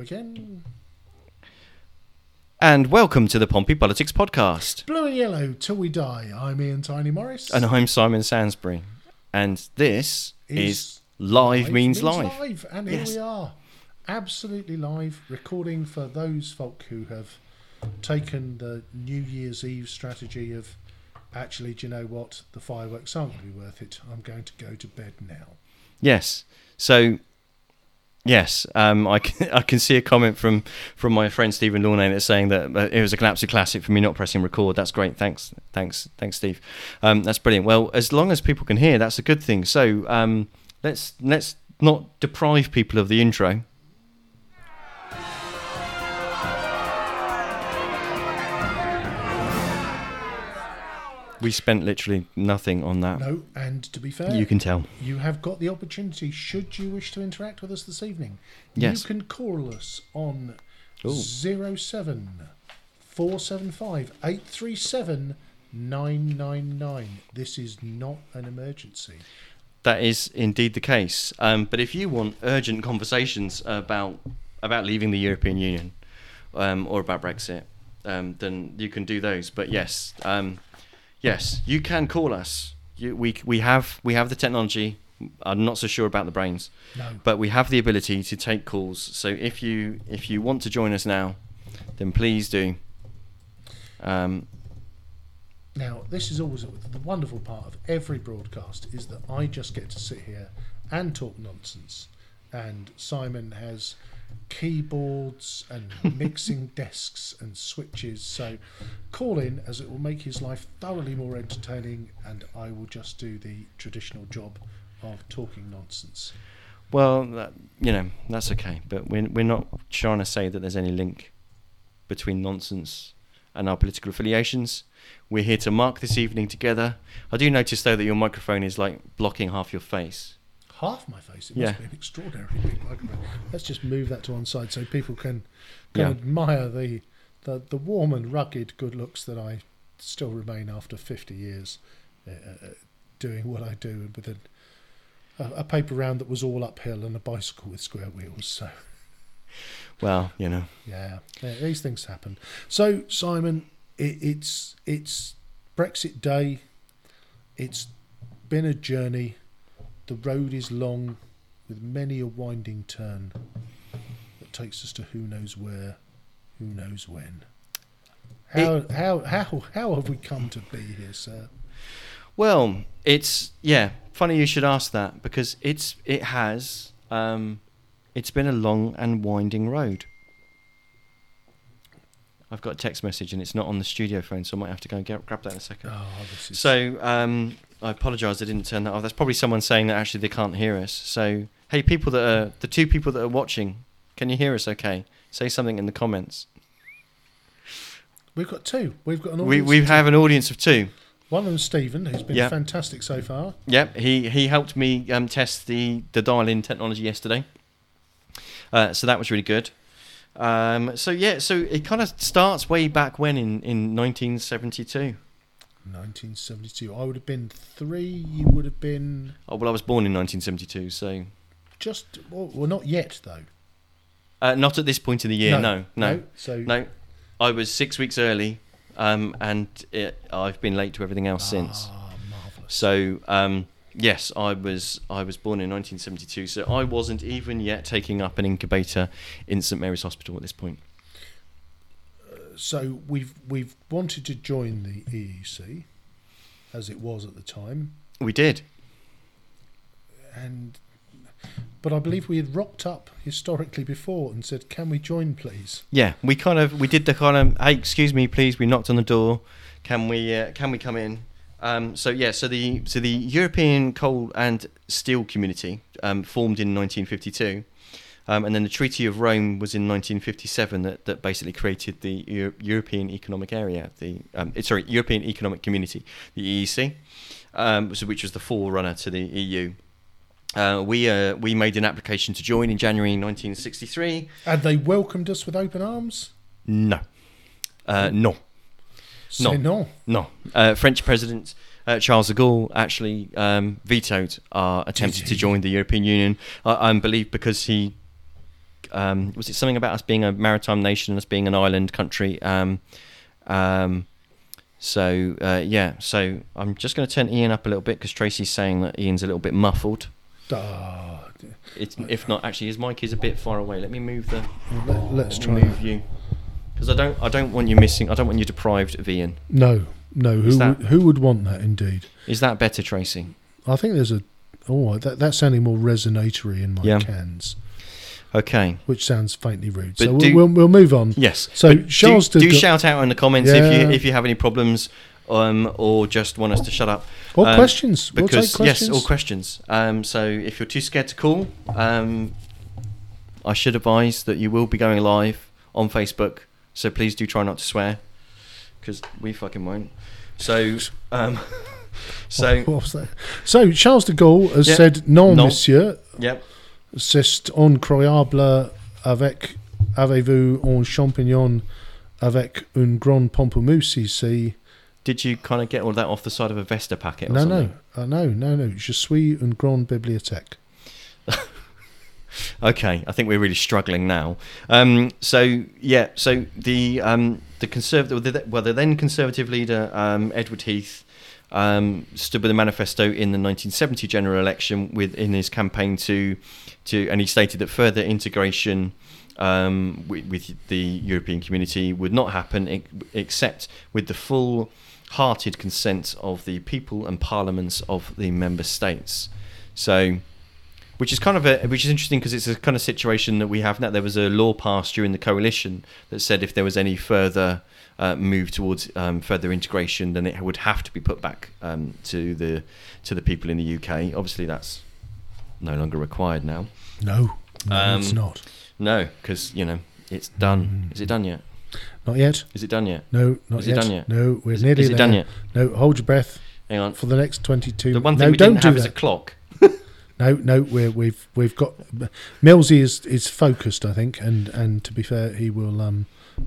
again. And welcome to the Pompey Politics Podcast. Blue and yellow till we die. I'm Ian Tiny Morris. And I'm Simon Sansbury. And this is, Live, Means, live. And Yes. here we are. Absolutely live, recording for those folk who have taken the New Year's Eve strategy of actually, do you know what? The fireworks aren't going to be worth it. I'm going to go to bed now. Yes. So, yes, um, I, can, I can see a comment from, from my friend Stephen Launay that's saying that uh, it was a classic for me not pressing record. That's great. Thanks. Thanks. Thanks, Steve. Um, that's brilliant. Well, as long as people can hear, that's a good thing. So, um, let's, let's not deprive people of the intro. We spent literally nothing on that. No, and to be fair, You can tell. you have got the opportunity, should you wish to interact with us this evening. Yes. You can call us on Ooh. 07 475 837 999. This is not an emergency. That is indeed the case. Um, but if you want urgent conversations about about leaving the European Union um, or about Brexit, um, then you can do those. But yes, um, yes, you can call us. You, we we have we have the technology. I'm not so sure about the brains, No. but we have the ability to take calls. So if you if you want to join us now, then please do. Um, Now, this is always the wonderful part of every broadcast is that I just get to sit here and talk nonsense, and Simon has keyboards and mixing desks and switches. So, call in as it will make his life thoroughly more entertaining, and I will just do the traditional job of talking nonsense. Well, that, you know that's okay, but we're we're not trying to say that there's any link between nonsense and our political affiliations. We're here to mark this evening together. I do notice though that your microphone is like blocking half your face. Half my face. It Yeah. must be an extraordinarily big microphone. Let's just move that to one side so people can can Yeah. admire the, the the warm and rugged good looks that I still remain after fifty years uh, uh, doing what I do with a, a paper round that was all uphill and a bicycle with square wheels. So Well, you know, yeah, yeah these things happen. So Simon, it, it's it's Brexit Day. It's been a journey. The road is long, with many a winding turn that takes us to who knows where, who knows when. How how how how have we come to be here, sir? well, it's yeah. Funny you should ask that because it's it has um, it's been a long and winding road. I've got a text message and it's not on the studio phone, so I might have to go and get, grab that in a second. Oh, this is So um, I apologise, I didn't turn that off. That's probably someone saying that actually they can't hear us. So hey, people that are the two people that are watching, can you hear us? Okay, say something in the comments. we've got two. We've got an We audience. we two. have an audience of two. one of them, is Stephen, who's been Yeah. fantastic so far. Yep, he he helped me um, test the the dial-in technology yesterday. Uh, so that was really good. Um, so yeah, so it kind of starts way back when in in 1972. 1972. I would have been three. You would have been Oh well, I was born in 1972, so just well, well not yet though. uh, not at this point in the year. No, no, So no. I was six weeks early, um, and it, I've been late to everything else since. Ah, marvelous. So um, yes, I was I was born in 1972, so I wasn't even yet taking up an incubator in St Mary's Hospital at this point. So we've we've wanted to join the EEC, as it was at the time, We did. and but I believe we had rocked up historically before and said, "Can we join, please?" Yeah, we kind of we did the kind of hey, excuse me, please. We knocked on the door. Can we uh, can we come in? Um, so yeah, so the so the European Coal and Steel Community um, formed in 1952, um, and then the Treaty of Rome was in 1957 that, that basically created the Euro- European Economic Area, the um, eh, sorry European Economic Community, the EEC, um, so which was the forerunner to the EU. Uh, we uh, we made an application to join in January 1963. And they welcomed us with open arms. No, uh, no. Say no. No, uh, French President uh, Charles de Gaulle actually um, vetoed our attempt to join the European Union. I, I believe because he um, was it something about us being a maritime nation, and us being an island country? Um, um, so uh, yeah, so I'm just going to turn Ian up a little bit because Tracy's saying that Ian's a little bit muffled. It's, if not, actually, his mic is a bit far away. Let me move the. let, let's try. move you because I don't. I don't want you missing. I don't want you deprived of Ian. No, no. Is Who that- would, who would want that? Indeed. Is that better, Tracy? I think there's a. Oh, that that's sounding more resonatory in my Yeah. cans, Okay. which sounds faintly rude. But so do- we'll, we'll we'll move on. Yes. So But Charles do, do shout out in the comments if you if you have any problems, um, or just want us to shut up. Or Um, questions. We'll take questions. yes, all questions. Um, so if you're too scared to call, um, I should advise that you will be going live on Facebook. So please do try not to swear, because we fucking won't. So, um, so What, what was that? So Charles de Gaulle has Yeah. said, "Non, Non. monsieur, yep. C'est incroyable avec avez-vous un champignon avec une grande pamplemousse ici?" Did you kind of get all that off the side of a Vesta packet? Or No, something? no, uh, no, no, no. Je suis une grande bibliothèque. Okay, I think we're really struggling now. Um, so yeah, so the um, the conservative, the, well, the then conservative leader um, Edward Heath um, stood with a manifesto in the 1970 general election with in his campaign to to, and he stated that further integration. Um, with, with the European community would not happen except with the full-hearted consent of the people and parliaments of the member states. So, which is kind of a which is interesting because it's a kind of situation that we have now. There was a law passed during the coalition that said if there was any further uh, move towards um, further integration, then it would have to be put back um, to the to the people in the UK. Obviously, that's no longer required now. No, no, Um, it's not. No, because you know it's done. Mm. Is it done yet? Not yet. Is it done yet? No, not Is it done yet? No, we're Is, nearly is it there. done yet? No, hold your breath Hang on. for the next twenty-two. The one thing no, we don't didn't do have is a clock. No, no, we're, we've we've got Millsy is is focused, I think, and and to be fair, he will um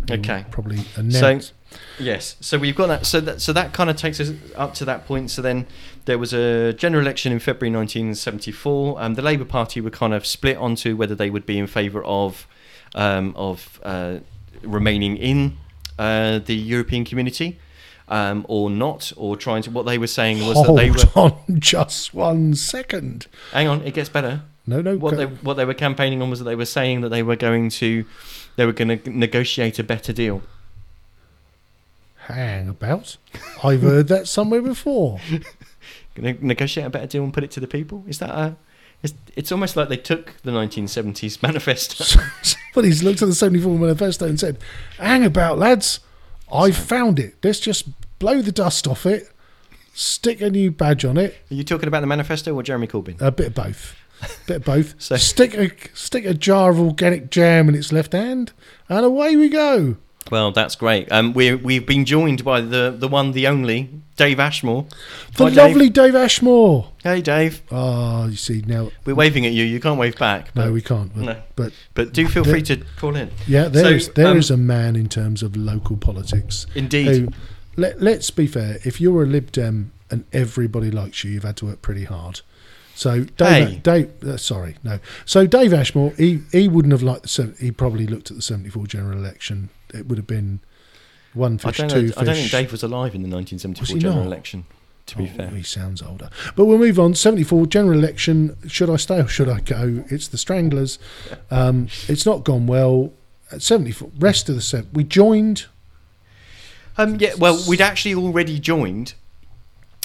he will Okay. probably announce. Yes, so we've got that. So that so that kind of takes us up to that point. So then there was a general election in February 1974. Um, the Labour Party were kind of split onto whether they would be in favour of um, of uh, remaining in uh, the European community um, or not, or trying to. What they were saying was Hold that they were. on, just one second. Hang on, it gets better. No, no, What they what they were campaigning on was that they were saying that they were going to they were going to negotiate a better deal. Hang about. I've heard that somewhere before. Gonna negotiate a better deal and put it to the people? Is that a? It's, it's almost like they took the 1970s manifesto. Somebody's looked at the 74 manifesto and said, hang about, lads. I've found it. Let's just blow the dust off it, stick a new badge on it. Are you talking about the manifesto or Jeremy Corbyn? A bit of both. A bit of both. So- stick a stick a jar of organic jam in its left hand, and away we go. Well, that's great. Um, we we've been joined by the the one, the only Dave Ashmore. The Hi, lovely Dave Ashmore. Hey, Dave. Oh, you see now. We're waving at you. You can't wave back. No, we can't. But, No. but But do feel There- free to call in. yeah, there is So, there um, is a man in terms of local politics Indeed. who. Let, let's be fair. If you're a Lib Dem and everybody likes you, you've had to work pretty hard. So Dave, Hey. Dave uh, sorry, no. So Dave Ashmore, he, he wouldn't have liked the. He probably looked at the '74 general election. It would have been one I fish, don't two know. fish. I don't think Dave was alive in the Was 1974 he general not? election. To be Oh, fair. he sounds older. But we'll move on. 74 general election. Should I stay or should I go? It's the Stranglers. Um, it's not gone well. At 74, rest of the set. We joined. Um, yeah, well, we'd actually already joined.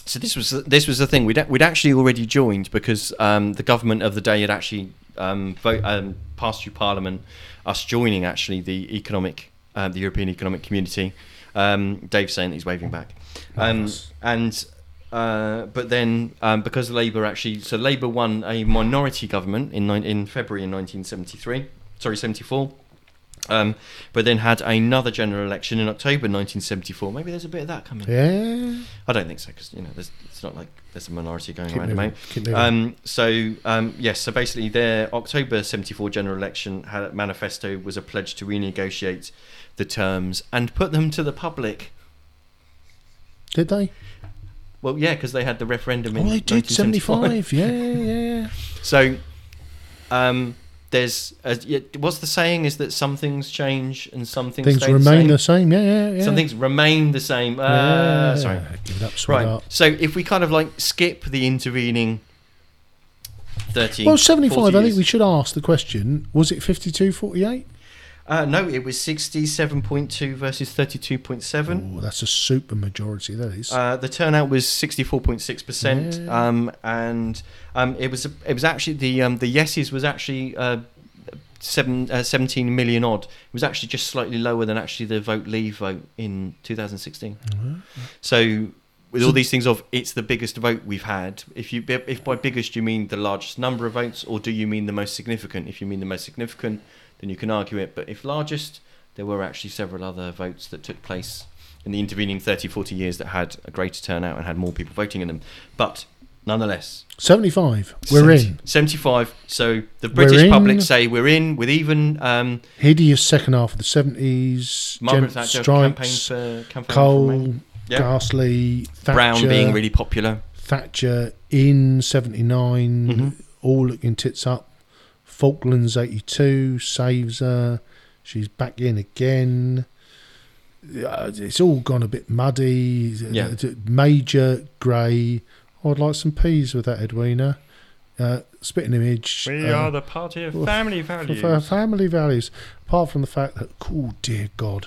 So this was this was the thing. We'd we'd actually already joined because um, the government of the day had actually um, vote, um, passed through Parliament us joining actually the economic uh, the European Economic Community. Um, Dave's saying that he's waving back, um, and uh, but then um, because Labour actually so Labour won a minority government in nine, in February in 1973. Sorry, 74. Um, but then had another general election in October 1974. Maybe there's a bit of that coming. Yeah. I don't think so because you know there's, it's not like there's a minority going Keep around moving, keep. Um, so um, yes, so basically their October 74 general election had, manifesto was a pledge to renegotiate the terms and put them to the public. Did they? Well, yeah, because they had the referendum in Oh, they did 75. Yeah, yeah. So, um, there's a, yeah, what's the saying is that some things change and some things, Things remain the the same. same. Yeah, yeah, yeah. Some things remain the same. Uh, Yeah. Sorry. Give it up, Right. sweetheart. So if we kind of like skip the intervening 30 Well, 75, I think we should ask the question was it 52 48? Uh, no, it was 67.2 versus 32.7. Oh, that's a super majority, that is. Uh, the turnout was 64.6 percent, Yeah. um, and um, it was it was actually the um, the yeses was actually uh, seven, uh, 17 million odd. It was actually just slightly lower than actually the vote leave vote in 2016. So with all these things of it's the biggest vote we've had. If you if by biggest you mean the largest number of votes, or do you mean the most significant? If you mean the most significant, then you can argue it. But if largest, there were actually several other votes that took place in the intervening 30, 40 years that had a greater turnout and had more people voting in them. But nonetheless, 75. We're 70 in. 75. So the British public say we're in with even um, Hideous second half of the 70s. Margaret Thatcher campaign strikes. for campaign for Cole, Remain. Yeah. Ghastly, Thatcher, Brown being really popular. Thatcher in 79, Mhm. all looking tits up. Falklands 82 saves her. She's back in again. Uh, It's all gone a bit muddy. Yeah. Uh, Major grey. I'd like some peas with that, Edwina. Uh, spitting image. uh, the party of well, family for, for family values. Apart from the fact that, oh dear God,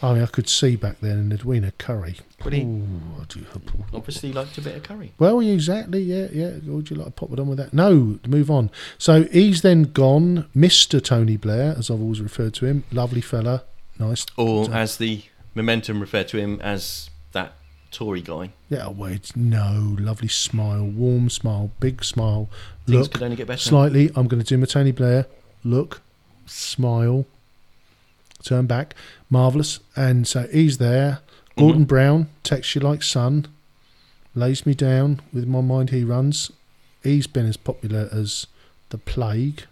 I mean, I could see back then in Edwina Currie. Would he Ooh, I do- obviously liked a bit of curry? well, exactly. Yeah, yeah. Would you like to pop it on with that? No, move on. So he's then gone. Mr. Tony Blair, as I've always referred to him, lovely fella, nice. Or So- as the momentum referred to him as that Tory guy. Yeah, oh, wait, no, lovely smile, warm smile, big smile. Things Look, could only get better. slightly. I'm going to do my Tony Blair. Look, smile, turn back, marvelous. And so he's there. Gordon Mhm. Brown, texts you like sun, lays me down with my mind. He runs. He's been as popular as the plague.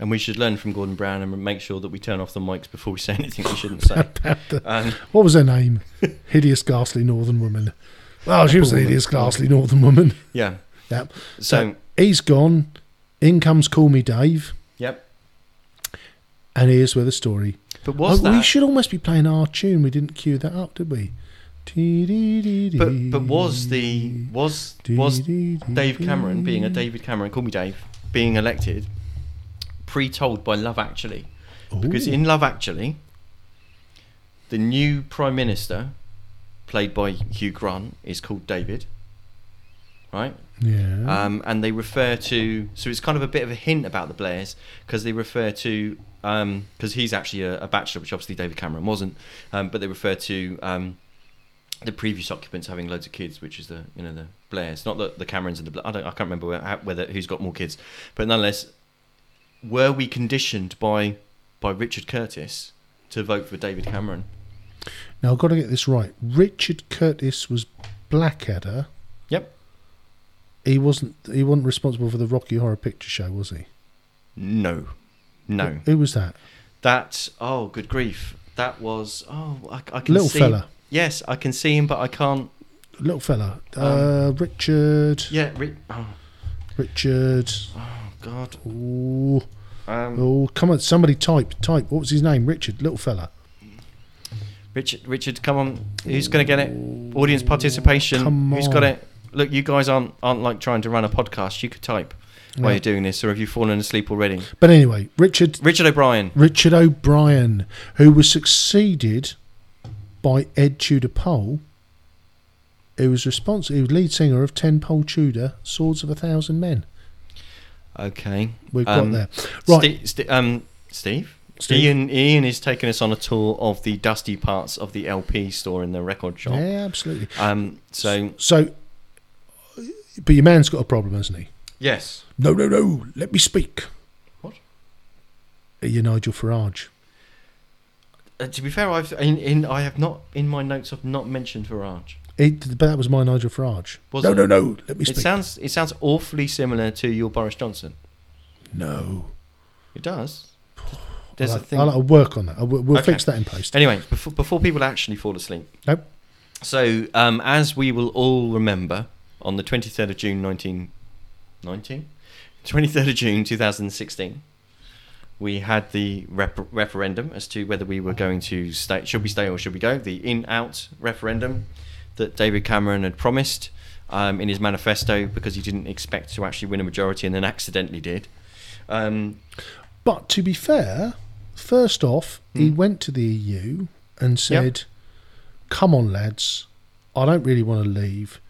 And we should learn from Gordon Brown and make sure that we turn off the mics before we say anything we shouldn't say. Um, What was her name? hideous, ghastly northern woman. Oh, she was the hideous, ghastly northern woman. yeah. Yep. So, He's gone. In comes Call Me Dave. yep. And here's where the story. But was Oh, that? We should almost be playing our tune. We didn't cue that up, did we? but but was the was was Dave Cameron being a David Cameron, call me Dave, being elected, pre-told by Love Actually? Because Ooh. in Love Actually, the new Prime Minister, played by Hugh Grant, is called David. Right? yeah, Um, and they refer to, so it's kind of a bit of a hint about the Blairs, because they refer to, because he's actually a, a bachelor, which obviously David Cameron wasn't, um, but they refer to um, the previous occupants having loads of kids, which is the, you know, the Blairs, not the, the Camerons and the, Bla- I, don't, I can't remember where, whether who's got more kids, but nonetheless, were we conditioned by by Richard Curtis to vote for David Cameron? now I've got to get this right. Richard Curtis was Blackadder. Yep. He wasn't. He wasn't responsible for the Rocky Horror Picture Show, was he? No, no. Who was that? That oh, good grief! That was oh, I, I can Little see. fella. Yes, I can see him, but I can't. Little fella. Um, uh, Richard. Yeah, Ri- oh, Richard. oh God. Ooh. Um, Oh, come on! Somebody type. Type. What was his name? Richard. Little fella. Richard, Richard, come on! Who's going to get it? Audience participation. Come Who's got on. it? Look, you guys aren't aren't like trying to run a podcast. You could type while Yeah. you're doing this, or have you fallen asleep already? But anyway, Richard. Richard O'Brien. Richard O'Brien, who was succeeded by Ed Tudor Pole, who was responsible. He was lead singer of Ten Pole Tudor, Swords of a Thousand Men. Okay. We've Um, there. Right. Ste- Ste- um, Steve. Steve? Ian Ian is taking us on a tour of the dusty parts of the LP store in the record shop. Yeah, absolutely. Um. So So, but your man's got a problem, hasn't he? Yes. No, no, no. Let me speak. What? You're Nigel Farage. Uh, to be fair, I've in, in I have not in my notes. I've not mentioned Farage. It, but that was my Nigel Farage. Was no, it? no, no. Let me It speak. sounds it sounds awfully similar to your Boris Johnson. no. It does. There's I'll, a thing. I'll, I'll work on that. I'll, we'll Okay. fix that in post. Anyway, before before people actually fall asleep. Nope. So, um, as we will all remember, on the 23rd of June 1990, 23rd of June 2016, we had the rep- referendum as to whether we were going to stay, should we stay or should we go? The in-out referendum that David Cameron had promised um, in his manifesto because he didn't expect to actually win a majority and then accidentally did. Um, But to be fair, first off, he Mm. went to the EU and said, "Come on, lads, I don't really want to leave.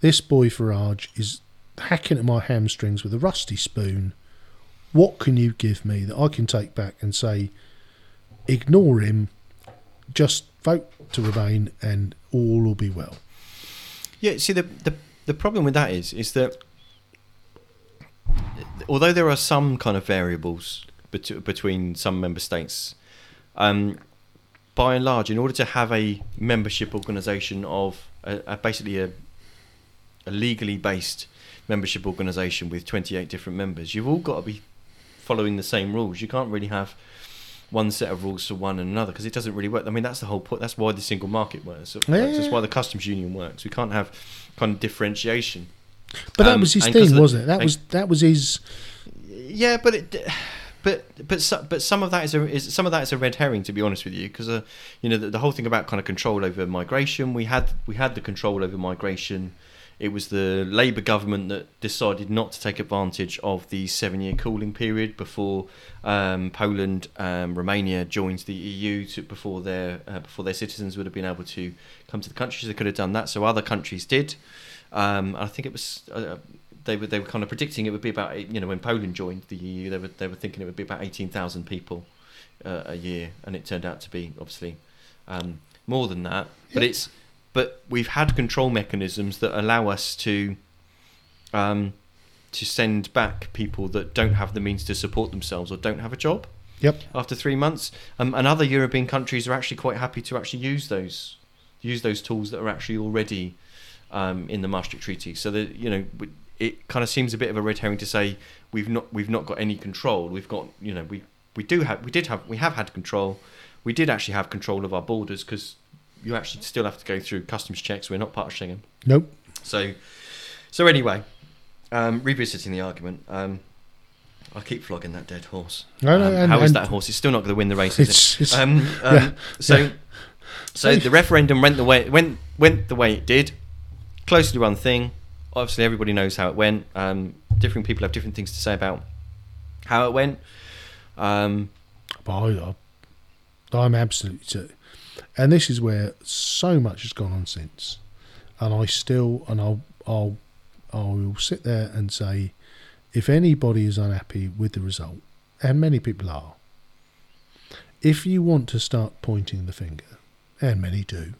This boy Farage is hacking at my hamstrings with a rusty spoon. What can you give me that I can take back and say, ignore him, just vote to remain, and all will be well." Yeah, see the the the problem with that is is that although there are some kind of variables bet- between some member states, um, by and large, in order to have a membership organisation of a, a basically a, a legally based membership organisation with twenty eight different members, you've all got to be following the same rules. You can't really have one set of rules for one and another because it doesn't really work. I mean, that's the whole point. That's why the single market works. Yeah. That's why the customs union works. We can't have kind of differentiation. But that Um, was his thing, wasn't it? That was that was his. Yeah, but it, but but but some of that is a is some of that is a red herring to be honest with you because uh, you know the, the whole thing about kind of control over migration we had we had the control over migration. It was the Labour government that decided not to take advantage of the seven-year cooling period before um, Poland, um, Romania joined the EU to, before their uh, before their citizens would have been able to come to the country. So they could have done that. So other countries did. Um, I think it was uh, they were they were kind of predicting it would be about you know when Poland joined the EU they were they were thinking it would be about eighteen thousand people uh, a year and it turned out to be obviously um, more than that. But it's but we've had control mechanisms that allow us to um, to send back people that don't have the means to support themselves or don't have a job Yep. after three months. Um, and other European countries are actually quite happy to actually use those use those tools that are actually already um, in the Maastricht Treaty. So that you know, it kind of seems a bit of a red herring to say we've not we've not got any control. We've got you know we we do have we did have we have had control. We did actually have control of our borders because you actually still have to go through customs checks. We're not part of Schengen. Nope. So, so anyway, um, revisiting the argument, um, I keep flogging that dead horse. No, no, Um, and- how is that horse? It's still not going to win the race, is It's, it? Um, um, yeah, so, yeah. so the referendum went the way went went the way it did. Closely run thing. Obviously, everybody knows how it went. Um, different people have different things to say about how it went. Um, I, I, I'm absolutely. And this is where so much has gone on since, and I still and I'll I'll I will sit there and say, if anybody is unhappy with the result, and many people are, if you want to start pointing the finger, and many do,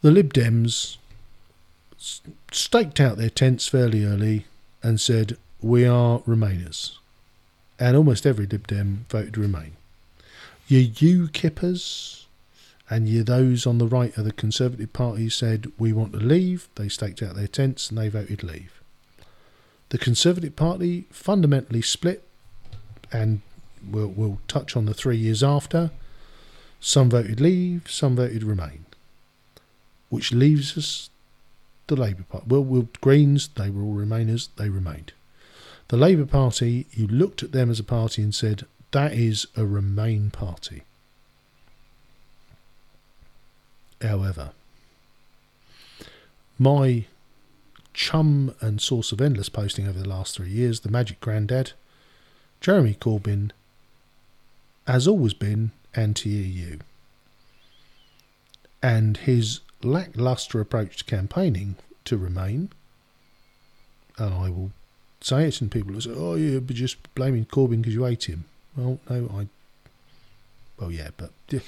the Lib Dems staked out their tents fairly early and said, "We are Remainers." and almost every Lib Dem voted remain. Your UKIPers and your those on the right of the Conservative Party said we want to leave. They staked out their tents and they voted leave. The Conservative Party fundamentally split, and we'll, we'll touch on the three years after. Some voted leave, some voted remain, which leaves us the Labour Party. Well, well, Greens, they were all Remainers, they remained. The Labour Party, you looked at them as a party and said, that is a Remain party. However, my chum and source of endless posting over the last three years, the Magic Grandad, Jeremy Corbyn, has always been anti EU. And his lacklustre approach to campaigning to Remain, and I will say it, and people will say, "Oh, but just blaming Corbyn because you hate him." Well, no, I. Well, yeah, but but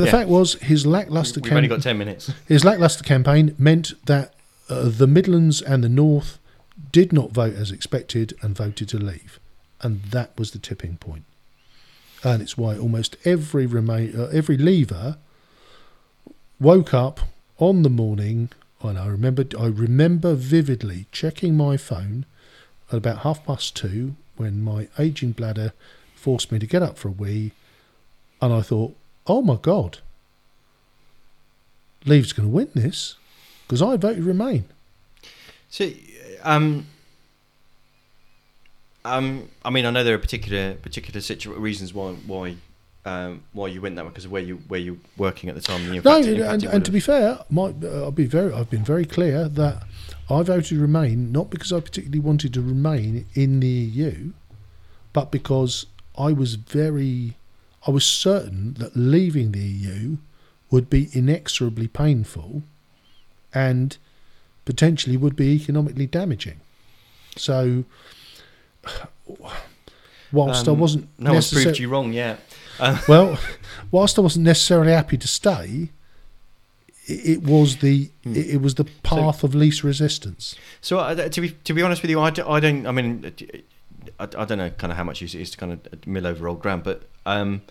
the Yeah. fact was his lackluster we've only campaign. got ten minutes. His lackluster campaign meant that uh, the Midlands and the North did not vote as expected and voted to leave, and that was the tipping point. And it's why almost every remain uh, every leaver woke up on the morning. And I remember I remember vividly checking my phone at about half past two when my aging bladder forced me to get up for a wee, and I thought, "Oh my god." Leave's going to win this because I voted Remain. So, um, Um, I mean, I know there are particular particular situ- reasons why why um, why you went that way because of where you where you were working at the time. and No, it- and, and to be fair, my, uh, I'll be very. I've been very clear that I voted Remain not because I particularly wanted to remain in the EU, but because I was very, I was certain that leaving the EU would be inexorably painful, and potentially would be economically damaging. So, whilst I Um, wasn't no one's necessar- proved you wrong yet. Uh, well, whilst I wasn't necessarily happy to stay, it, it was the Hmm. it, it was the path of least resistance. So uh, to be to be honest with you, I, d- I don't. I mean, I, I don't know kind of how much use it is to kind of mill over old ground, but um,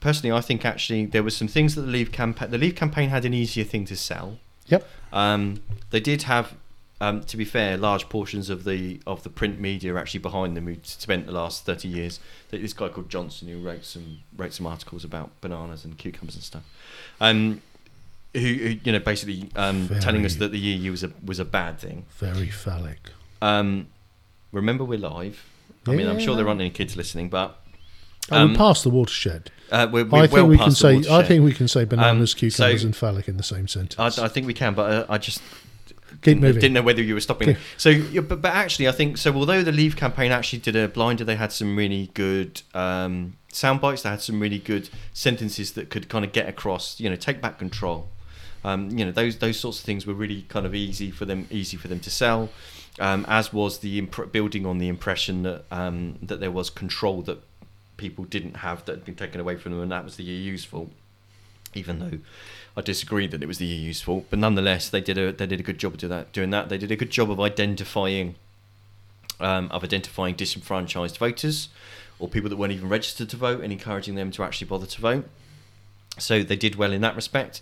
personally, I think actually there was some things that the Leave campaign the Leave campaign had an easier thing to sell. Yep. Um, they did have, um, to be fair, large portions of the of the print media are actually behind them who spent the last thirty years. This guy called Johnson who wrote some wrote some articles about bananas and cucumbers and stuff. Um, who, who you know basically um, telling us that the EU was a was a bad thing. Very phallic. Um, remember, we're live. I mean, I'm sure there aren't any kids listening, but Oh, Um, we're past the watershed. uh, we're, we're I think well we can say. I think we can say bananas, Um, cucumbers, so- and phallic in the same sentence. I, I think we can, but uh, I just Keep didn't, moving. didn't know whether you were stopping. Okay. So, but, but actually, I think so. Although the Leave campaign actually did a blinder, they had some really good um, sound bites. They had some really good sentences that could kind of get across. You know, take back control. Um, you know, those those sorts of things were really kind of easy for them, easy for them to sell. Um, as was the imp- building on the impression that um, that there was control that people didn't have that had been taken away from them, and that was the EU's fault. Even though I disagree that it was the EU's fault, but nonetheless, they did a they did a good job of do that, doing that. They did a good job of identifying um, of identifying disenfranchised voters or people that weren't even registered to vote and encouraging them to actually bother to vote. So they did well in that respect.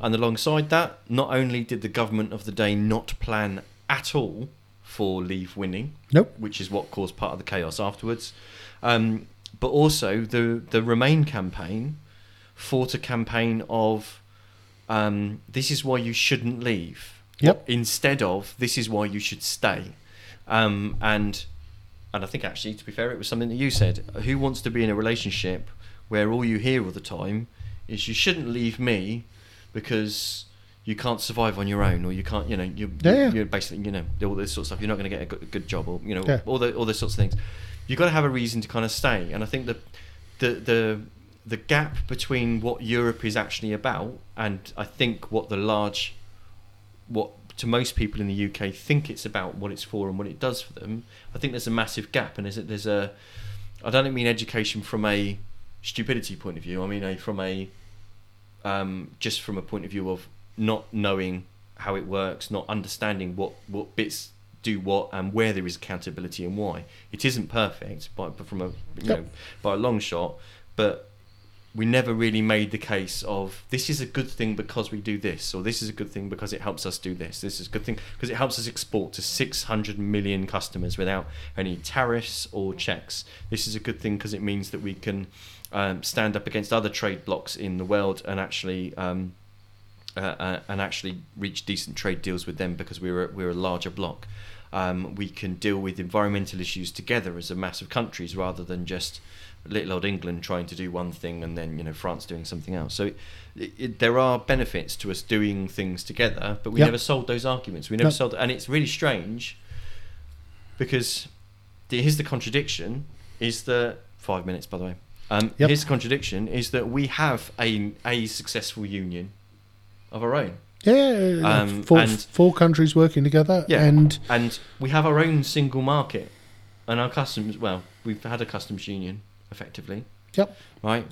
And alongside that, not only did the government of the day not plan at all for Leave winning, Nope. which is what caused part of the chaos afterwards, um, but also the the Remain campaign fought a campaign of um, this is why you shouldn't leave. Yep. Instead of this is why you should stay, um, and and I think actually to be fair, it was something that you said. Who wants to be in a relationship where all you hear all the time is you shouldn't leave me because you can't survive on your own or you can't you know you Yeah, yeah. you're basically you know all this sort of stuff you're not going to get a good, good job or you know Yeah. all the all those sorts of things you've got to have a reason to kind of stay and I think the the the the gap between what Europe is actually about and I think what the large what to most people in the UK think it's about what it's for and what it does for them I think there's a massive gap and there's a, there's a I don't mean education from a stupidity point of view I mean a from a um, just from a point of view of not knowing how it works, not understanding what, what bits do what and where there is accountability and why. It isn't perfect, by, but from a you Yep. know by a long shot, but we never really made the case of this is a good thing because we do this, or this is a good thing because it helps us do this. This is a good thing because it helps us export to 600 million customers without any tariffs or checks. This is a good thing because it means that we can um, stand up against other trade blocks in the world and actually um, uh, uh, and actually reach decent trade deals with them because we're a, we're a larger bloc. Um, we can deal with environmental issues together as a mass of countries rather than just little old England trying to do one thing and then you know France doing something else. So it, it, there are benefits to us doing things together, but we Yep. never sold those arguments. We never No. sold, and it's really strange because the, here's the contradiction: is that five minutes by the way. Um, Yep. Here's the contradiction: is that we have a a successful union of our own. Yeah, Um, four, and- four countries working together, Yeah. and and we have our own single market and our customs well we've had a customs union effectively. Yep. right?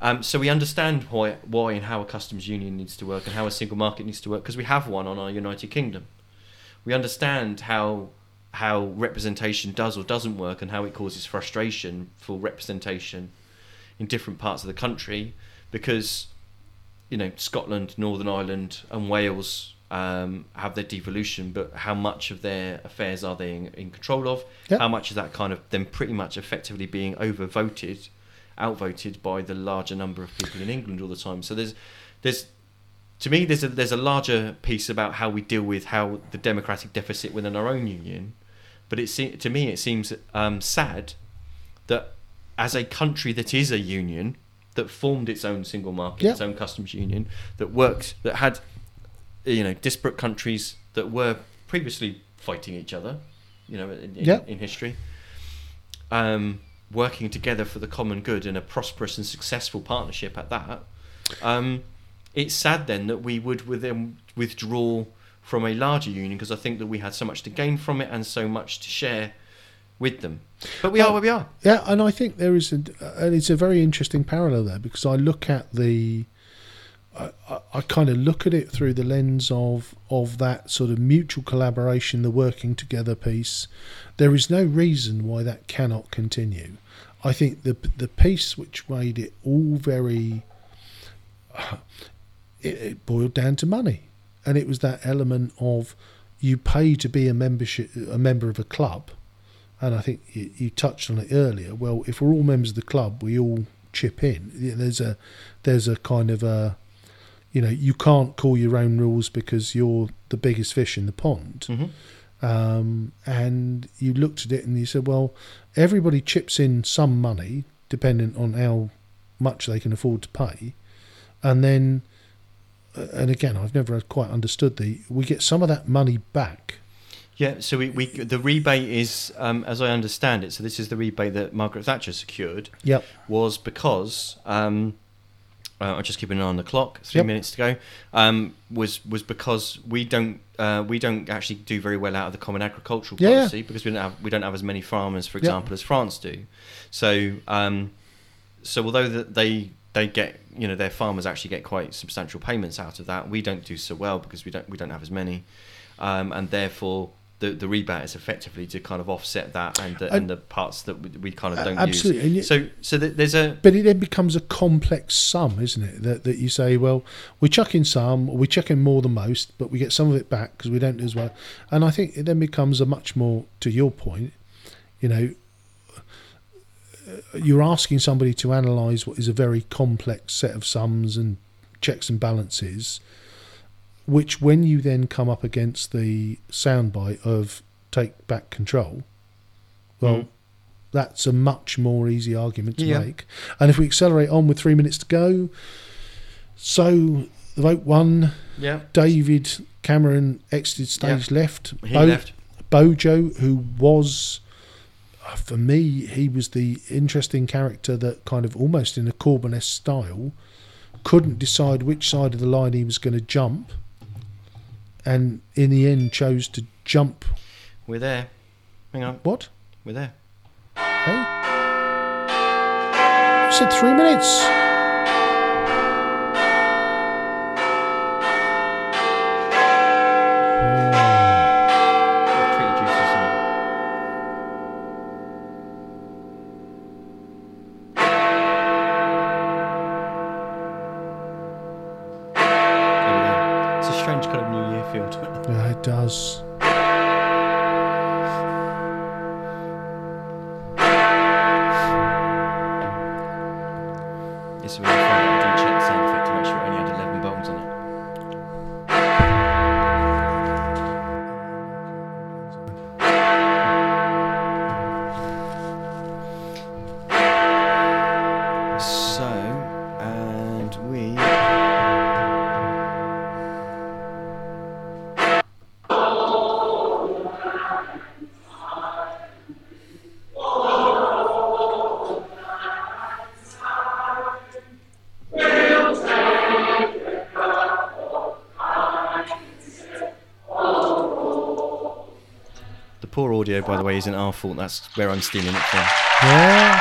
Um, so we understand why why and how a customs union needs to work and how a single market needs to work because we have one on our united kingdom. We understand how how representation does or doesn't work and how it causes frustration for representation in different parts of the country because you know Scotland, Northern Ireland, and Wales um, have their devolution, but how much of their affairs are they in, in control of? Yep. How much is that kind of them pretty much effectively being overvoted, outvoted by the larger number of people in England all the time? So there's there's to me there's a there's a larger piece about how we deal with how the democratic deficit within our own union but it se- to me it seems um, sad that as a country that is a union that formed its own single market, Yeah. its own customs union, that worked, that had you know disparate countries that were previously fighting each other, you know, in, in, Yeah. in history, um, working together for the common good in a prosperous and successful partnership at that. Um, it's sad then that we would with them withdraw from a larger union because I think that we had so much to gain from it and so much to share with them. But we are where we are. Yeah, and I think there is a, and it's a very interesting parallel there because I look at the, I, I, kind of look at it through the lens of of that sort of mutual collaboration, the working together piece. There is no reason why that cannot continue. I think the the piece which made it all very, it, it boiled down to money, and it was that element of you pay to be a membership a member of a club and I think you, you touched on it earlier. Well, if we're all members of the club, we all chip in. There's a there's a kind of a you know you can't call your own rules because you're the biggest fish in the pond. hmm Um, and you looked at it and you said, well, everybody chips in some money dependent on how much they can afford to pay, and then. uh, And again, I've never quite understood the. We get some of that money back. Yeah, so we, we the rebate is, um, as I understand it, so this is the rebate that Margaret Thatcher secured, Yep. was because um, uh, I'm just keeping an eye on the clock. Three Yep. minutes to go. Um, was was because we don't uh, we don't actually do very well out of the common agricultural Yeah, yeah. policy because we don't have we don't have as many farmers, for Yep. example, as France do. So um, so although that they they get you know their farmers actually get quite substantial payments out of that, we don't do so well because we don't we don't have as many, um, and therefore. The, the rebate is effectively to kind of offset that and the, and the parts that we, we kind of don't absolutely, use. yet- So so th- there's a But it then becomes a complex sum, isn't it? That that you say, well, we chuck in some, we chuck in more than most, but we get some of it back because we don't do as well. And I think it then becomes a much more, to your point, you know, uh, you're asking somebody to analyse what is a very complex set of sums and checks and balances, which when you then come up against the soundbite of take back control, well, Mm. that's a much more easy argument to Yeah. make. And if we accelerate on with three minutes to go, so the vote won. yeah David Cameron exited stage left. he Bo- left. Bojo, who was, uh, for me, he was the interesting character that kind of almost in a Corbyn style couldn't decide which side of the line he was going to jump, and in the end chose to jump. We're there. Hang on, What? we're there. Hey? You said three minutes. Yeah, by the way, isn't our fault. That's where I'm stealing it from. Yeah.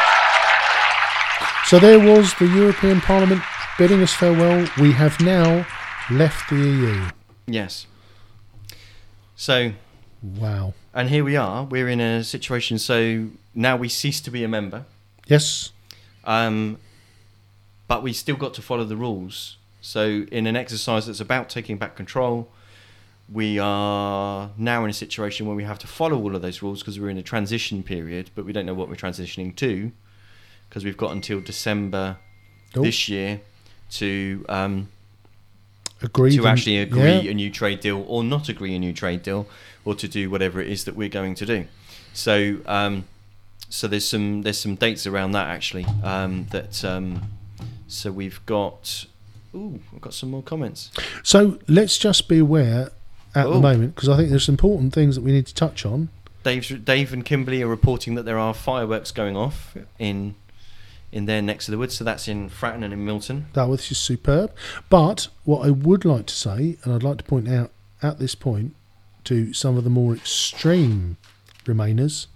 So there was the European Parliament bidding us farewell. We have now left the EU. Yes. So, Wow. and here we are. We're in a situation. So now we cease to be a member, Yes. um, but we still got to follow the rules. So, in an exercise that's about taking back control, we are now in a situation where we have to follow all of those rules because we're in a transition period, but we don't know what we're transitioning to because we've got until December Oh, this year to um, agreed. to actually agree yeah. a new trade deal or not agree a new trade deal or to do whatever it is that we're going to do. So um, so there's some there's some dates around that actually. Um, that um, so we've got. Ooh, we've got some more comments. So let's just be aware at the Oh. moment because I think there's important things that we need to touch on. Dave, Dave and Kimberly are reporting that there are fireworks going off in in their next of the woods. So that's in Fratton and in Milton. That was just superb. But what I would like to say, and I'd like to point out at this point to some of the more extreme Remainers,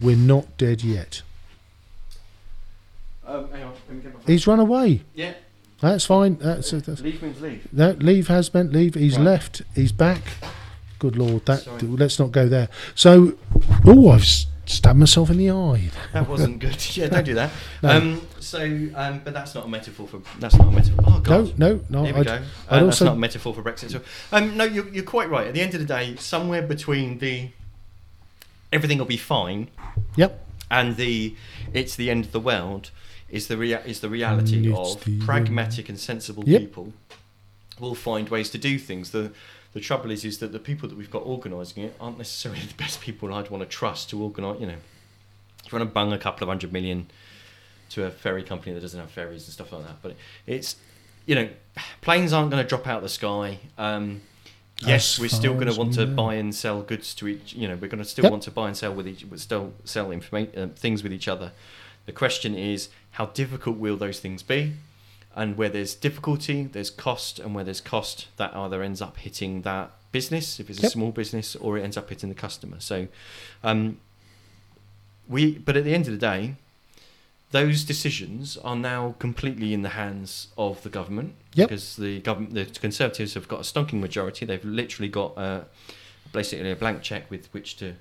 we're not dead yet. Um, hang on, let me get my He's run away. Yeah, That's fine. That's, that's leave means leave. no, leave has meant leave. He's Right. left. He's back. Good lord, that Sorry. let's not go there. So, oh, I've stabbed myself in the eye. That wasn't good. Yeah, don't do that. No. Um, so, um, but that's not a metaphor for. That's not a metaphor. Oh No, God. no, no. no. Here we I'd, go. Uh, that's not a metaphor for Brexit. So, um, no, you're, you're quite right. At the end of the day, somewhere between the everything will be fine Yep. and the it's the end of the world is the rea- is the reality of the pragmatic and sensible Yep. people will find ways to do things. The the trouble is is that the people that we've got organising it aren't necessarily the best people I'd want to trust to organise. You know, if you want to bung a couple of hundred million to a ferry company that doesn't have ferries and stuff like that, but it's you know, planes aren't going to drop out of the sky. Um, yes, we're still going to want to buy and sell goods to each. You know, we're going to still Yep. want to buy and sell with each, still sell informa- uh, things with each other. The question is, how difficult will those things be? And where there's difficulty, there's cost, and where there's cost, that either ends up hitting that business if it's a small business, or it ends up hitting the customer. So, um, we. But at the end of the day, those decisions are now completely in the hands of the government Yep. because the government, the Conservatives have got a stonking majority. They've literally got uh, basically a blank check with which to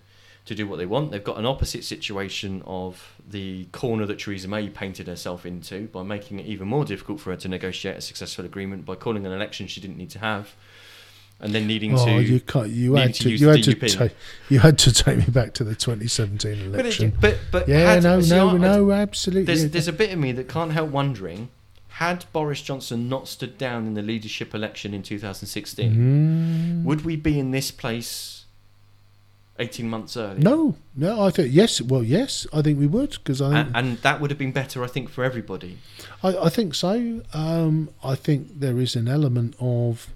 to do what they want. They've got an opposite situation of the corner that Theresa May painted herself into by making it even more difficult for her to negotiate a successful agreement by calling an election she didn't need to have, and then needing Oh, to. you can't, you had to to, you had to, DUP. ta- you had to take me back to the 2017 but, election. it, but but yeah, had- no, see, no, I- no, absolutely. There's there's a bit of me that can't help wondering. Had Boris Johnson not stood down in the leadership election in 2016, Mm. would we be in this place 18 months earlier? No, no, I think yes. Well, yes, I think we would because I think And, and that would have been better, I think, for everybody. I, I think so. Um, I think there is an element of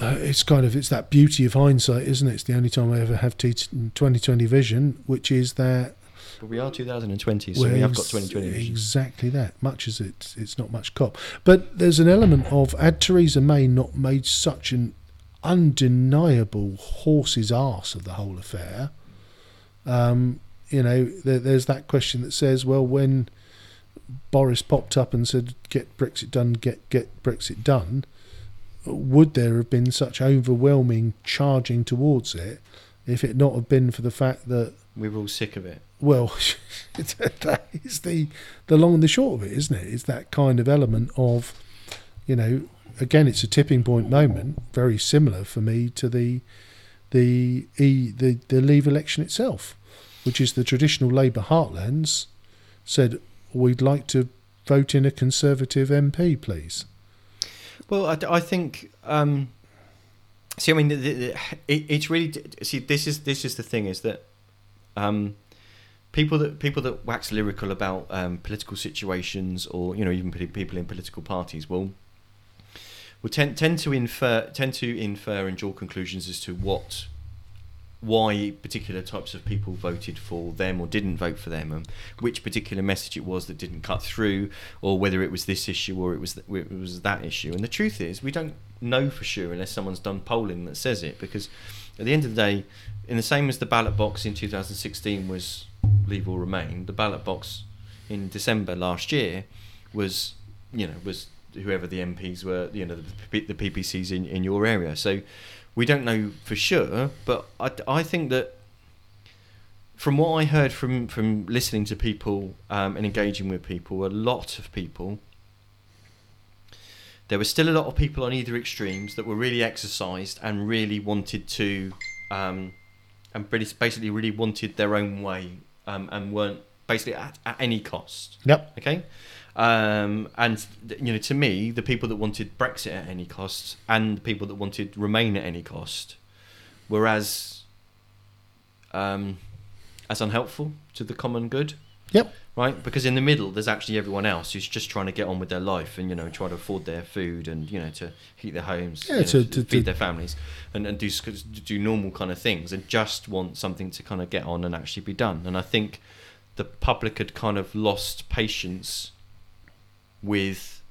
uh, it's kind of it's that beauty of hindsight, isn't it? It's the only time I ever have t- 2020 vision, which is that But we are 2020, so we have got 2020 vision. Exactly that. Much as it's it's not much cop, but there's an element of had Theresa May not made such an undeniable horse's ass of the whole affair. Um, you know, there, there's that question that says, well, when Boris popped up and said, "Get Brexit done, get get Brexit done," would there have been such overwhelming charging towards it if it not have been for the fact that We were all sick of it. well, that is the the long and the short of it, isn't it? It's that kind of element of, you know, again, it's a tipping point moment, very similar for me to the the e the the Leave election itself, which is the traditional Labour heartlands said we'd like to vote in a Conservative MP, please. Well, I, I think. Um, see, I mean, the, the, it, it's really see. This is this is the thing is that um, people that people that wax lyrical about um, political situations, or you know, even people in political parties, will will tend tend to infer tend to infer and draw conclusions as to what why particular types of people voted for them or didn't vote for them, and which particular message it was that didn't cut through, or whether it was this issue or it was th- it was that issue. And the truth is, we don't know for sure unless someone's done polling that says it, because at the end of the day, in the same as the ballot box in 2016 was Leave or Remain, the ballot box in December last year was, you know, was whoever the MPs were, you know, the, the PPCs in, in your area. So we don't know for sure, but I, I think that from what I heard from, from listening to people um, and engaging with people, a lot of people, there were still a lot of people on either extremes that were really exercised and really wanted to, um, and basically really wanted their own way um, and weren't basically at, at any cost. Yep. Okay. Um, and you know, to me, the people that wanted Brexit at any cost and the people that wanted Remain at any cost, whereas um, as unhelpful to the common good. Yep. Right, because in the middle, there's actually everyone else who's just trying to get on with their life and you know try to afford their food and you know to heat their homes, Yeah, you know, to- to, to- feed to- their families, and and do do normal kind of things and just want something to kind of get on and actually be done. And I think the public had kind of lost patience with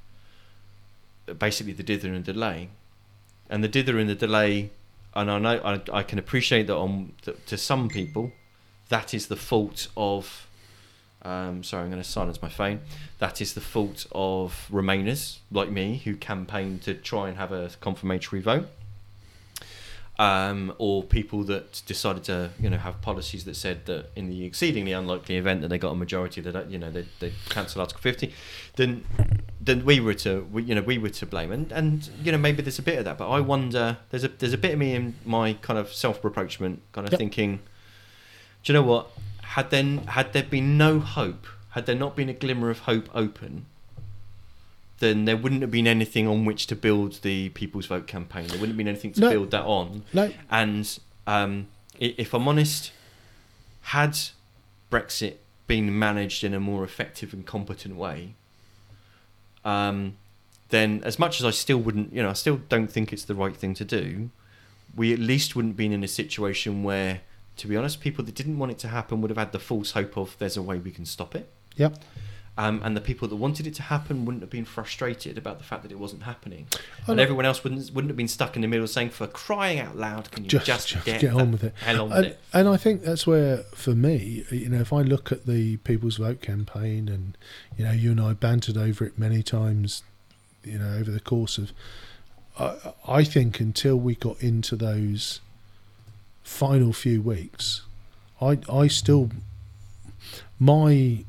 basically the dither and delay, and the dither and the delay. And I know I, I can appreciate that on to some people, that is the fault of. Um, sorry, I'm going to silence my phone. That is the fault of Remainers like me who campaigned to try and have a confirmatory vote, um, or people that decided to you know have policies that said that in the exceedingly unlikely event that they got a majority that you know they they cancel Article 50, then then we were to we, you know we were to blame and and you know maybe there's a bit of that, but I wonder there's a there's a bit of me in my kind of self reproachment kind of Yep. thinking, do you know what? Had then had there been no hope, had there not been a glimmer of hope open, then there wouldn't have been anything on which to build the People's Vote campaign. There wouldn't have been anything to No. build that on. No, And um, if I'm honest, had Brexit been managed in a more effective and competent way, um, then as much as I still wouldn't, you know, I still don't think it's the right thing to do. We at least wouldn't been in a situation where, to be honest, people that didn't want it to happen would have had the false hope of there's a way we can stop it. Yep. Um, and the people that wanted it to happen wouldn't have been frustrated about the fact that it wasn't happening, Oh, and no. everyone else wouldn't wouldn't have been stuck in the middle saying, "For crying out loud, can you Just- just, just get, get on with it." On with and, it." and I think that's where, for me, you know, if I look at the People's Vote campaign, and you know, you and I bantered over it many times, you know, over the course of, I, I think until we got into those final few weeks, I, I still, my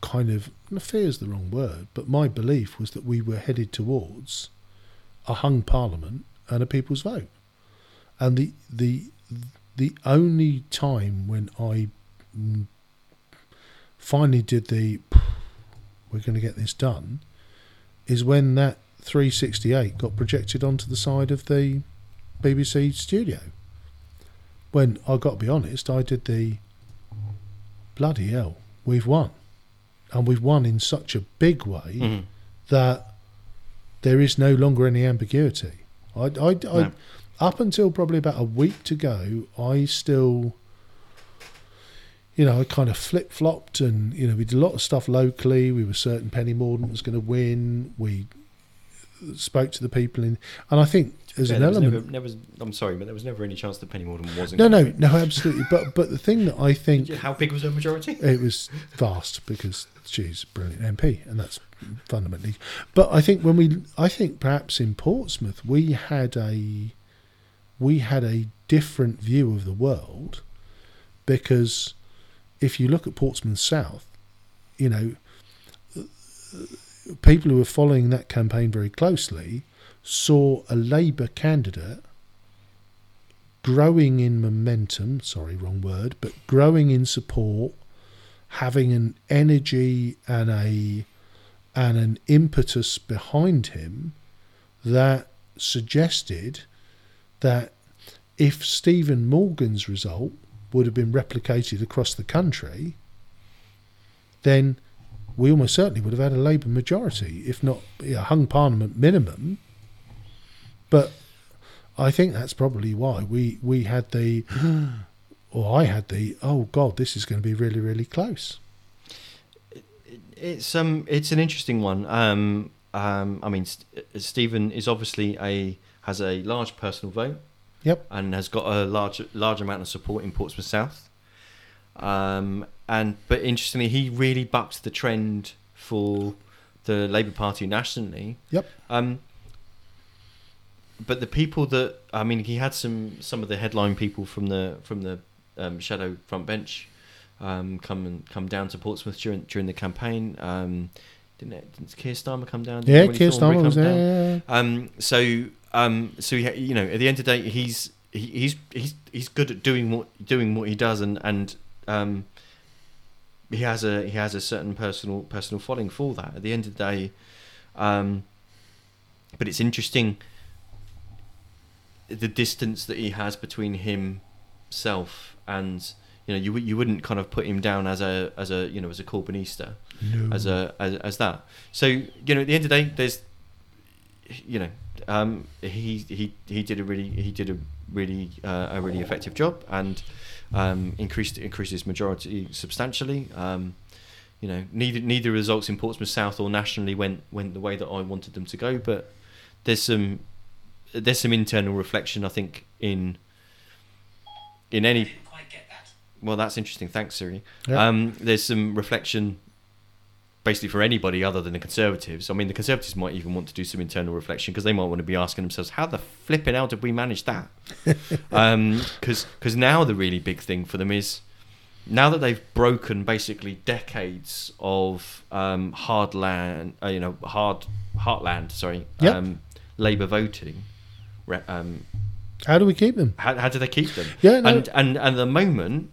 kind of fear is the wrong word, but my belief was that we were headed towards a hung parliament and a people's vote, and the the the only time when I mm, finally did the we're going to get this done is when that 368 got projected onto the side of the BBC studio. When I got to be honest, I did the bloody hell, we've won. And we've won in such a big way Mhm. that there is no longer any ambiguity. I, I, I, up until probably about a week to go, I still, you know, I kind of flip flopped, and you know, we did a lot of stuff locally. We were certain Penny Mordaunt was going to win. We spoke to the people in, and I think as Yeah, an there was element, never, never, I'm sorry, but there was never any chance that Penny Mordaunt wasn't. no, no, no, absolutely. But but the thing that I think How big was her majority? it was vast because she's a brilliant MP, and that's fundamentally. But I think when we, I think perhaps in Portsmouth we had a, we had a different view of the world, because if you look at Portsmouth South, you know, people who were following that campaign very closely saw a Labour candidate growing in momentum. Sorry, wrong word, but growing in support having an energy and a and an impetus behind him that suggested that if Stephen Morgan's result would have been replicated across the country, then we almost certainly would have had a Labour majority, if not a hung parliament minimum. But I think that's probably why we, we had the or I had the oh god, this is going to be really really close. It's um, it's an interesting one. Um, um, I mean, St- Stephen is obviously a has a large personal vote. Yep. And has got a large large amount of support in Portsmouth South. Um, and but interestingly, he really bucked the trend for the Labour Party nationally. Yep. Um, but the people that I mean, he had some some of the headline people from the from the um, shadow front bench um, come and come down to Portsmouth during during the campaign. Um, didn't, it, didn't Keir Starmer come down? Didn't Yeah, Willie Keir Starmer was there. Um, so um, so he, you know, at the end of the day, he's he, he's he's he's good at doing what doing what he does, and and um, he has a he has a certain personal personal following for that. At the end of the day, um, but it's interesting the distance that he has between himself and you know you you wouldn't kind of put him down as a as a you know as a Corbynista No. as a as, as that. So you know, at the end of the day, there's you know, um, he he he did a really he did a really uh, a really effective job and um, increased increased his majority substantially. Um, you know, neither neither results in Portsmouth South or nationally went went the way that I wanted them to go, but there's some there's some internal reflection I think in in any didn't quite get that. well, that's interesting. Thanks, Siri. Yeah. Um, there's some reflection, basically, for anybody other than the Conservatives. I mean, the Conservatives might even want to do some internal reflection because they might want to be asking themselves, "How the flipping hell did we manage that?" Because now the really big thing for them is now that they've broken basically decades of um, hard land, uh, you know, hard heartland, sorry, Yep. um, Labour voting. Um, How do we keep them? how, how do they keep them? Yeah, no. And and at the moment,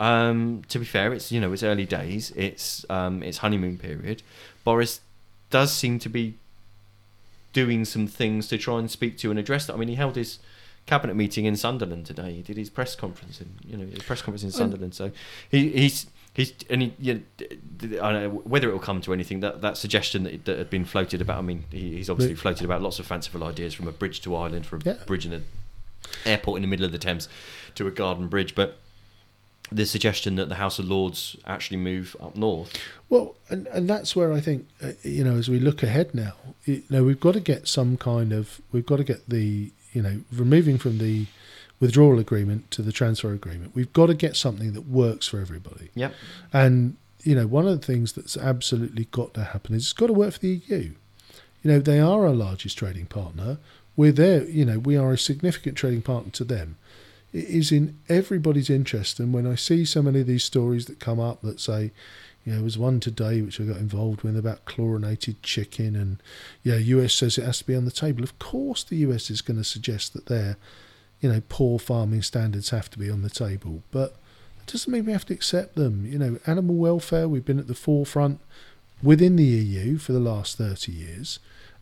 um, to be fair, it's you know it's early days. It's um, it's honeymoon period. Boris does seem to be doing some things to try and speak to and address that. I mean, he held his cabinet meeting in Sunderland today. He did his press conference in you know his press conference in Sunderland. So he, he's he's and he, you know, I don't know whether it will come to anything. That that suggestion that, that had been floated about. I mean, he, he's obviously floated about lots of fanciful ideas from a bridge to Ireland, from a Yeah. bridge in a airport in the middle of the Thames to a garden bridge, but the suggestion that the House of Lords actually move up north. Well, and, and that's where I think, uh, you know, as we look ahead now, you know, we've got to get some kind of, we've got to get the, you know, removing from the withdrawal agreement to the transfer agreement, we've got to get something that works for everybody. Yep. And, you know, one of the things that's absolutely got to happen is it's got to work for the EU. You know, they are our largest trading partner. We're there, you know, we are a significant trading partner to them. It is in everybody's interest. And when I see so many of these stories that come up that say, you know, there was one today which I got involved with about chlorinated chicken, and yeah, US says it has to be on the table. Of course, the US is going to suggest that their, you know, poor farming standards have to be on the table, but it doesn't mean we have to accept them. You know, animal welfare, we've been at the forefront within the EU for the last 30 years,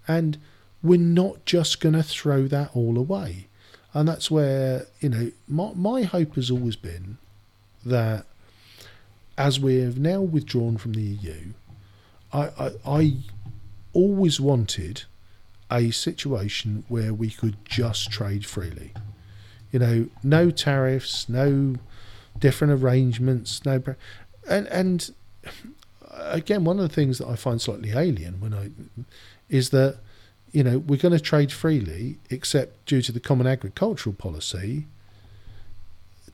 and we're not just going to throw that all away. And that's where, you know, my, my hope has always been that as we have now withdrawn from the EU, I, I, I always wanted a situation where we could just trade freely. You know, no tariffs, no different arrangements, no, and and again, one of the things that I find slightly alien when I is that you know we're going to trade freely, except due to the common agricultural policy.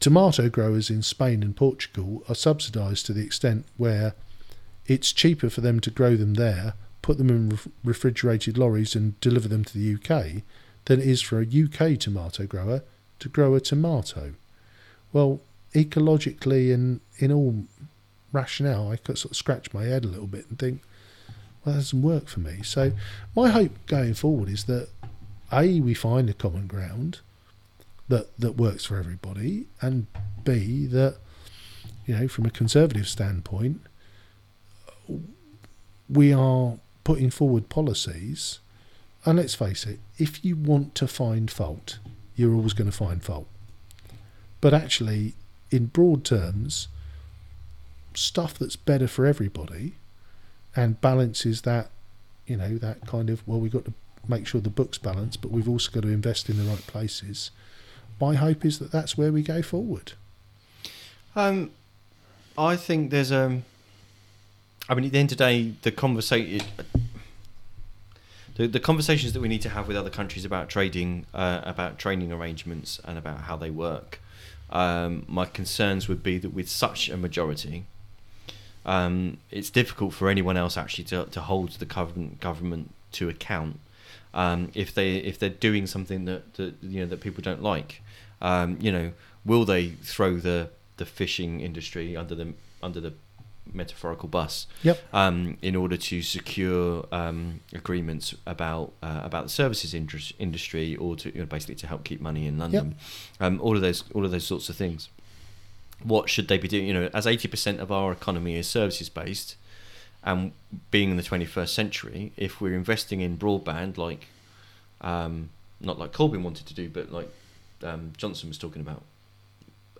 Tomato growers in Spain and Portugal are subsidised to the extent where it's cheaper for them to grow them there, put them in ref- refrigerated lorries, and deliver them to the UK than it is for a UK tomato grower to grow a tomato. Well, ecologically and in all rationale, I could sort of scratch my head a little bit and think, well, that doesn't work for me. So, my hope going forward is that A, we find a common ground that, that works for everybody, and B, that, you know, from a conservative standpoint, we are putting forward policies. And let's face it, if you want to find fault, you're always going to find fault. But actually, in broad terms, stuff that's better for everybody and balances that, you know, that kind of, well, we've got to make sure the book's balanced, but we've also got to invest in the right places. My hope is that that's where we go forward. Um, I think there's a. I mean, at the end of the day, the conversation, the, the conversations that we need to have with other countries about trading, uh, about trading arrangements, and about how they work. Um, my concerns would be that with such a majority, um, it's difficult for anyone else actually to, to hold the government government to account um, if they if they're doing something that, that you know that people don't like. Um, you know, will they throw the the fishing industry under the under the metaphorical bus Yep. um, in order to secure um, agreements about uh, about the services indus- industry or to you know, basically to help keep money in London. Um, all of those all of those sorts of things. What should they be doing? You know, as eighty percent of our economy is services based, and being in the twenty first century, if we're investing in broadband, like um, not like Corbyn wanted to do, but like um, Johnson was talking about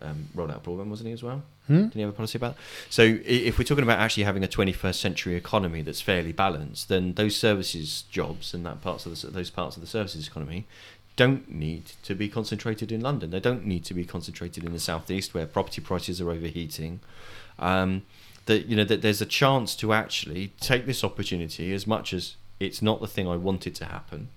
um, rolled out broadband, wasn't he as well? Hmm? Didn't he have a policy about? That? So if we're talking about actually having a 21st century economy that's fairly balanced, then those services jobs and that parts of the, those parts of the services economy don't need to be concentrated in London. They don't need to be concentrated in the southeast where property prices are overheating. Um, that you know that there's a chance to actually take this opportunity as much as it's not the thing I wanted to happen,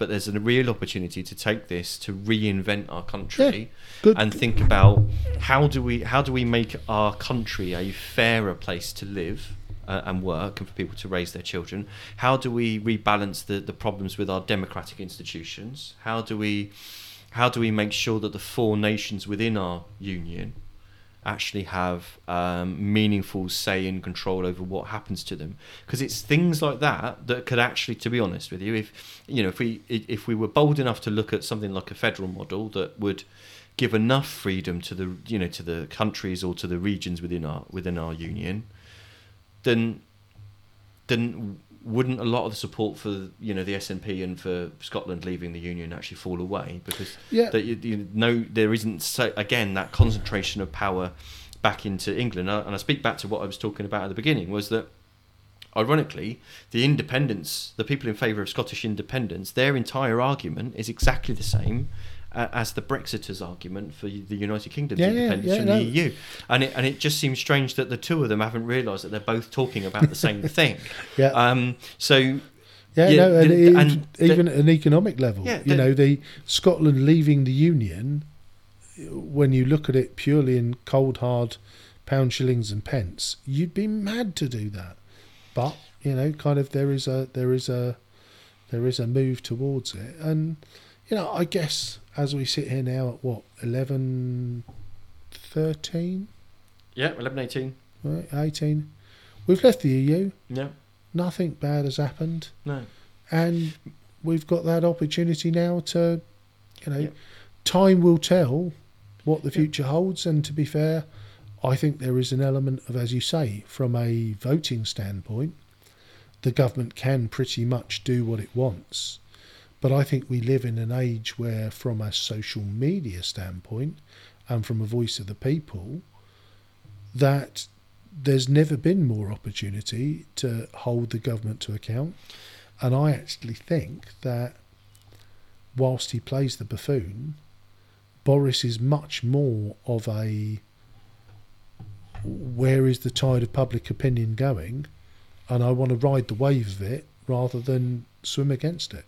but there's a real opportunity to take this to reinvent our country Good. and think about how do we how do we make our country a fairer place to live uh, and work and for people to raise their children how do we rebalance the, the problems with our democratic institutions how do we how do we make sure that the four nations within our union actually have um, meaningful say and control over what happens to them. Because it's things like that that could actually to be honest with you if you know if we if we were bold enough to look at something like a federal model that would give enough freedom to the you know to the countries or to the regions within our within our union then then wouldn't a lot of the support for you know the SNP and for Scotland leaving the union actually fall away because Yeah. that you, you know there isn't so again that concentration of power back into England Uh, and I speak back to what I was talking about at the beginning was that ironically the independence the people in favour of Scottish independence their entire argument is exactly the same uh, as the Brexiters' argument for the United Kingdom's Yeah, yeah, independence yeah, from no. the EU, and it and it just seems strange that the two of them haven't realised that they're both talking about the same thing. Yeah. Um, so Yeah, Yeah, no, and, the- and the- even at an economic level, Yeah, you the- know, the Scotland leaving the union, when you look at it purely in cold hard pound shillings and pence, you'd be mad to do that. But you know, kind of there is a there is a there is a move towards it, and you know, I guess as we sit here now at what 11, 13, yeah, eleven eighteen. right, eighteen, we've left the EU. Yeah, Nothing bad has happened. no, and we've got that opportunity now to, you know, time will tell what the future holds. And to be fair, I think there is an element of, as you say, from a voting standpoint, the government can pretty much do what it wants. But I think we live in an age where, from a social media standpoint and from a voice of the people, that there's never been more opportunity to hold the government to account. And I actually think that whilst he plays the buffoon, Boris is much more of a where is the tide of public opinion going? And I want to ride the wave of it rather than swim against it.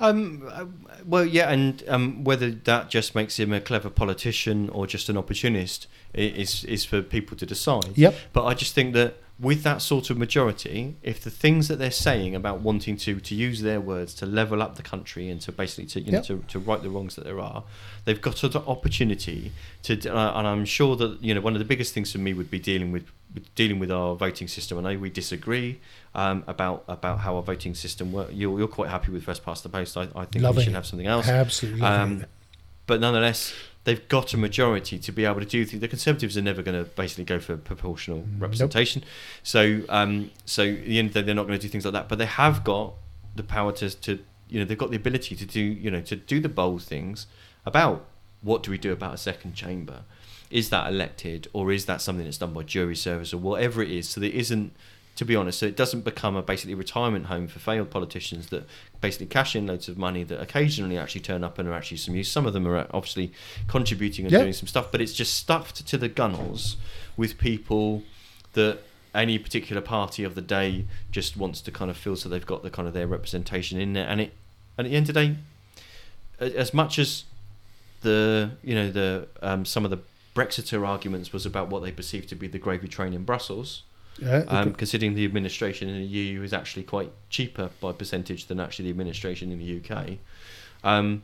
Um, uh, well, yeah, and um, whether that just makes him a clever politician or just an opportunist is is for people to decide. Yep. But I just think that with that sort of majority, if the things that they're saying about wanting to to use their words to level up the country and to basically to you know to, to right the wrongs that there are, they've got an opportunity to. Uh, and I'm sure that you know one of the biggest things for me would be dealing with, with dealing with our voting system. I know we disagree um, about about how our voting system works. You're, you're quite happy with first past the post. I, I think Loving we should have something else. Absolutely. Um, but nonetheless, they've got a majority to be able to do things. The Conservatives are never going to basically go for proportional Nope. representation. So, um, so at the end of the day, they're not going to do things like that. But they have got the power to, to, you know, they've got the ability to do, you know, to do the bold things about what do we do about a second chamber. Is that elected, or is that something that's done by jury service, or whatever it is? So there isn't, to be honest, so it doesn't become a basically retirement home for failed politicians that basically cash in loads of money that occasionally actually turn up and are actually some use. Some of them are obviously contributing and Yeah. doing some stuff, but it's just stuffed to the gunnels with people that any particular party of the day just wants to kind of feel so they've got the kind of their representation in there. And it, and at the end of the day, as much as the you know the um, some of the Brexiter arguments was about what they perceived to be the gravy train in Brussels Yeah, um, considering the administration in the EU is actually quite cheaper by percentage than actually the administration in the UK. Um,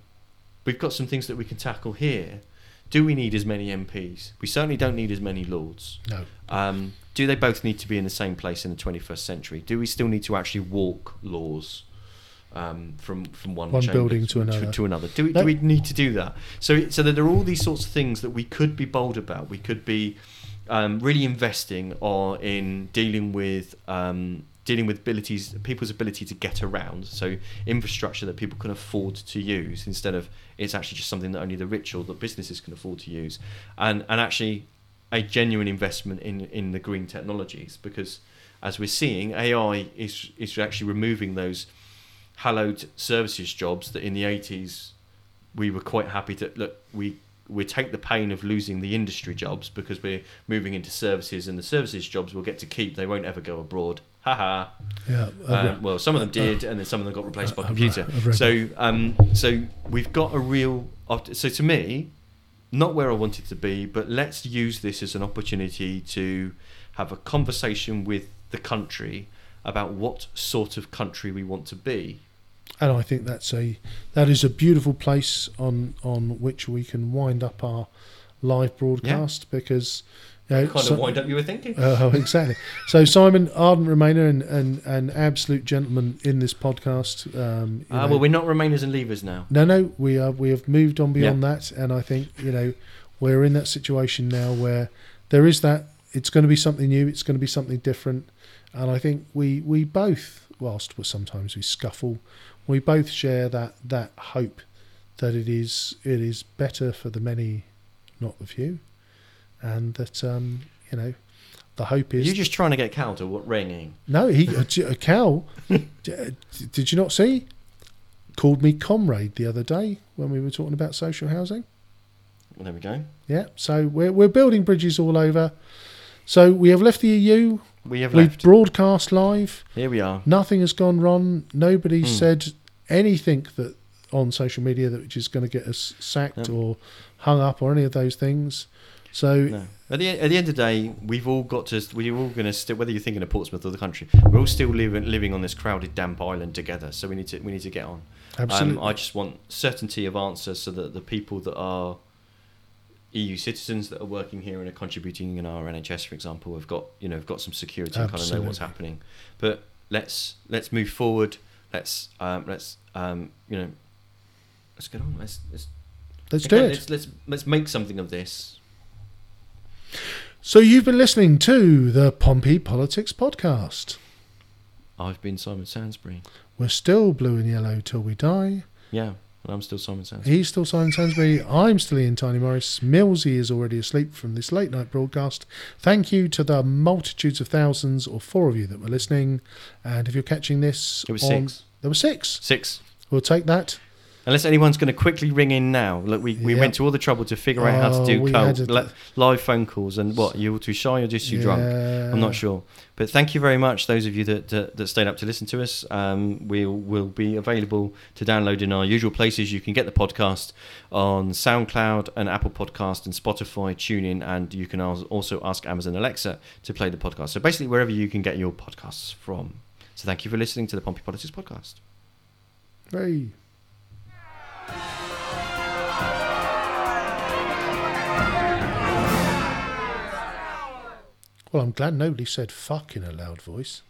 we've got some things that we can tackle here. Do we need as many MPs? We certainly don't need as many lords. no. Um, do they both need to be in the same place in the 21st century? Do we still need to actually walk laws um, from from one, One building to another. To, another? Do we, No. do we need to do that? So so that there are all these sorts of things that we could be bold about. We could be um, really investing or in dealing with um, dealing with abilities, people's ability to get around. So infrastructure that people can afford to use instead of it's actually just something that only the rich or the businesses can afford to use, and and actually a genuine investment in in the green technologies because as we're seeing, AI is is actually removing those hallowed services jobs that in the 80s we were quite happy to look we we take the pain of losing the industry jobs because we're moving into services and the services jobs we'll get to keep. They won't ever go abroad. Haha Yeah. um, well some of them did and then some of them got replaced by uh, computer. So um so we've got a real so to me not where I wanted to be but let's use this as an opportunity to have a conversation with the country about what sort of country we want to be and I think that's a that is a beautiful place on on which we can wind up our live broadcast because you know, kind so- of wind up you were thinking Oh, exactly. So Simon, ardent Remainer and, and, and absolute gentleman in this podcast. Um, Ah, know- well, we're not Remainers and Leavers now. no, no, we are we have moved on beyond that, and I think you know we're in that situation now where there is that it's going to be something new, it's going to be something different, and I think we we both, whilst we sometimes we scuffle, we both share that that hope that it is it is better for the many, not the few, and that um, you know the hope is You're just trying to get Cal to what ringing. no, he a, a cow. did you not see? Called me comrade the other day when we were talking about social housing. Well, there we go. Yeah, so we're we're building bridges all over. So we have left the EU. We have We've left. broadcast live. Here we are. Nothing has gone wrong. Nobody Hmm. said anything that on social media that which is going to get us sacked No. or hung up or any of those things. So No. At the, at the end of the day, we've all got to. We're all going to still, whether you're thinking of Portsmouth or the country, we're all still living living on this crowded, damp island together. So we need to we need to get on. absolutely, Um, I just want certainty of answer so that the people that are EU citizens that are working here and are contributing in our NHS, for example, have got you know have got some security and kind of know what's happening. But let's let's move forward. Let's um, let's um, you know let's get on. Let's let's let's again, do it. Let's, let's let's make something of this. So you've been listening to the Pompey Politics podcast. I've been Simon Sansbury. We're still blue and yellow till we die. Yeah, and I'm still Simon Sansbury. He's still Simon Sansbury. I'm still Ian Tiny Morris. Millsy is already asleep from this late night broadcast. Thank you to the multitudes of thousands or four of you that were listening. And if you're catching this, It was on- six. There were six. Six. We'll take that. Unless anyone's going to quickly ring in now. Look, we, we Yep. went to all the trouble to figure out how Oh, to do we cold, had li- live phone calls. And what, you were too shy or just too drunk? I'm not sure. But thank you very much, those of you that, that, that stayed up to listen to us. Um, we'll, will be available to download in our usual places. You can get the podcast on SoundCloud and Apple Podcast and Spotify, TuneIn, and you can als- also ask Amazon Alexa to play the podcast. So basically, wherever you can get your podcasts from. So thank you for listening to the Pompey Politics podcast. Hey. Well, I'm glad nobody said fuck in a loud voice.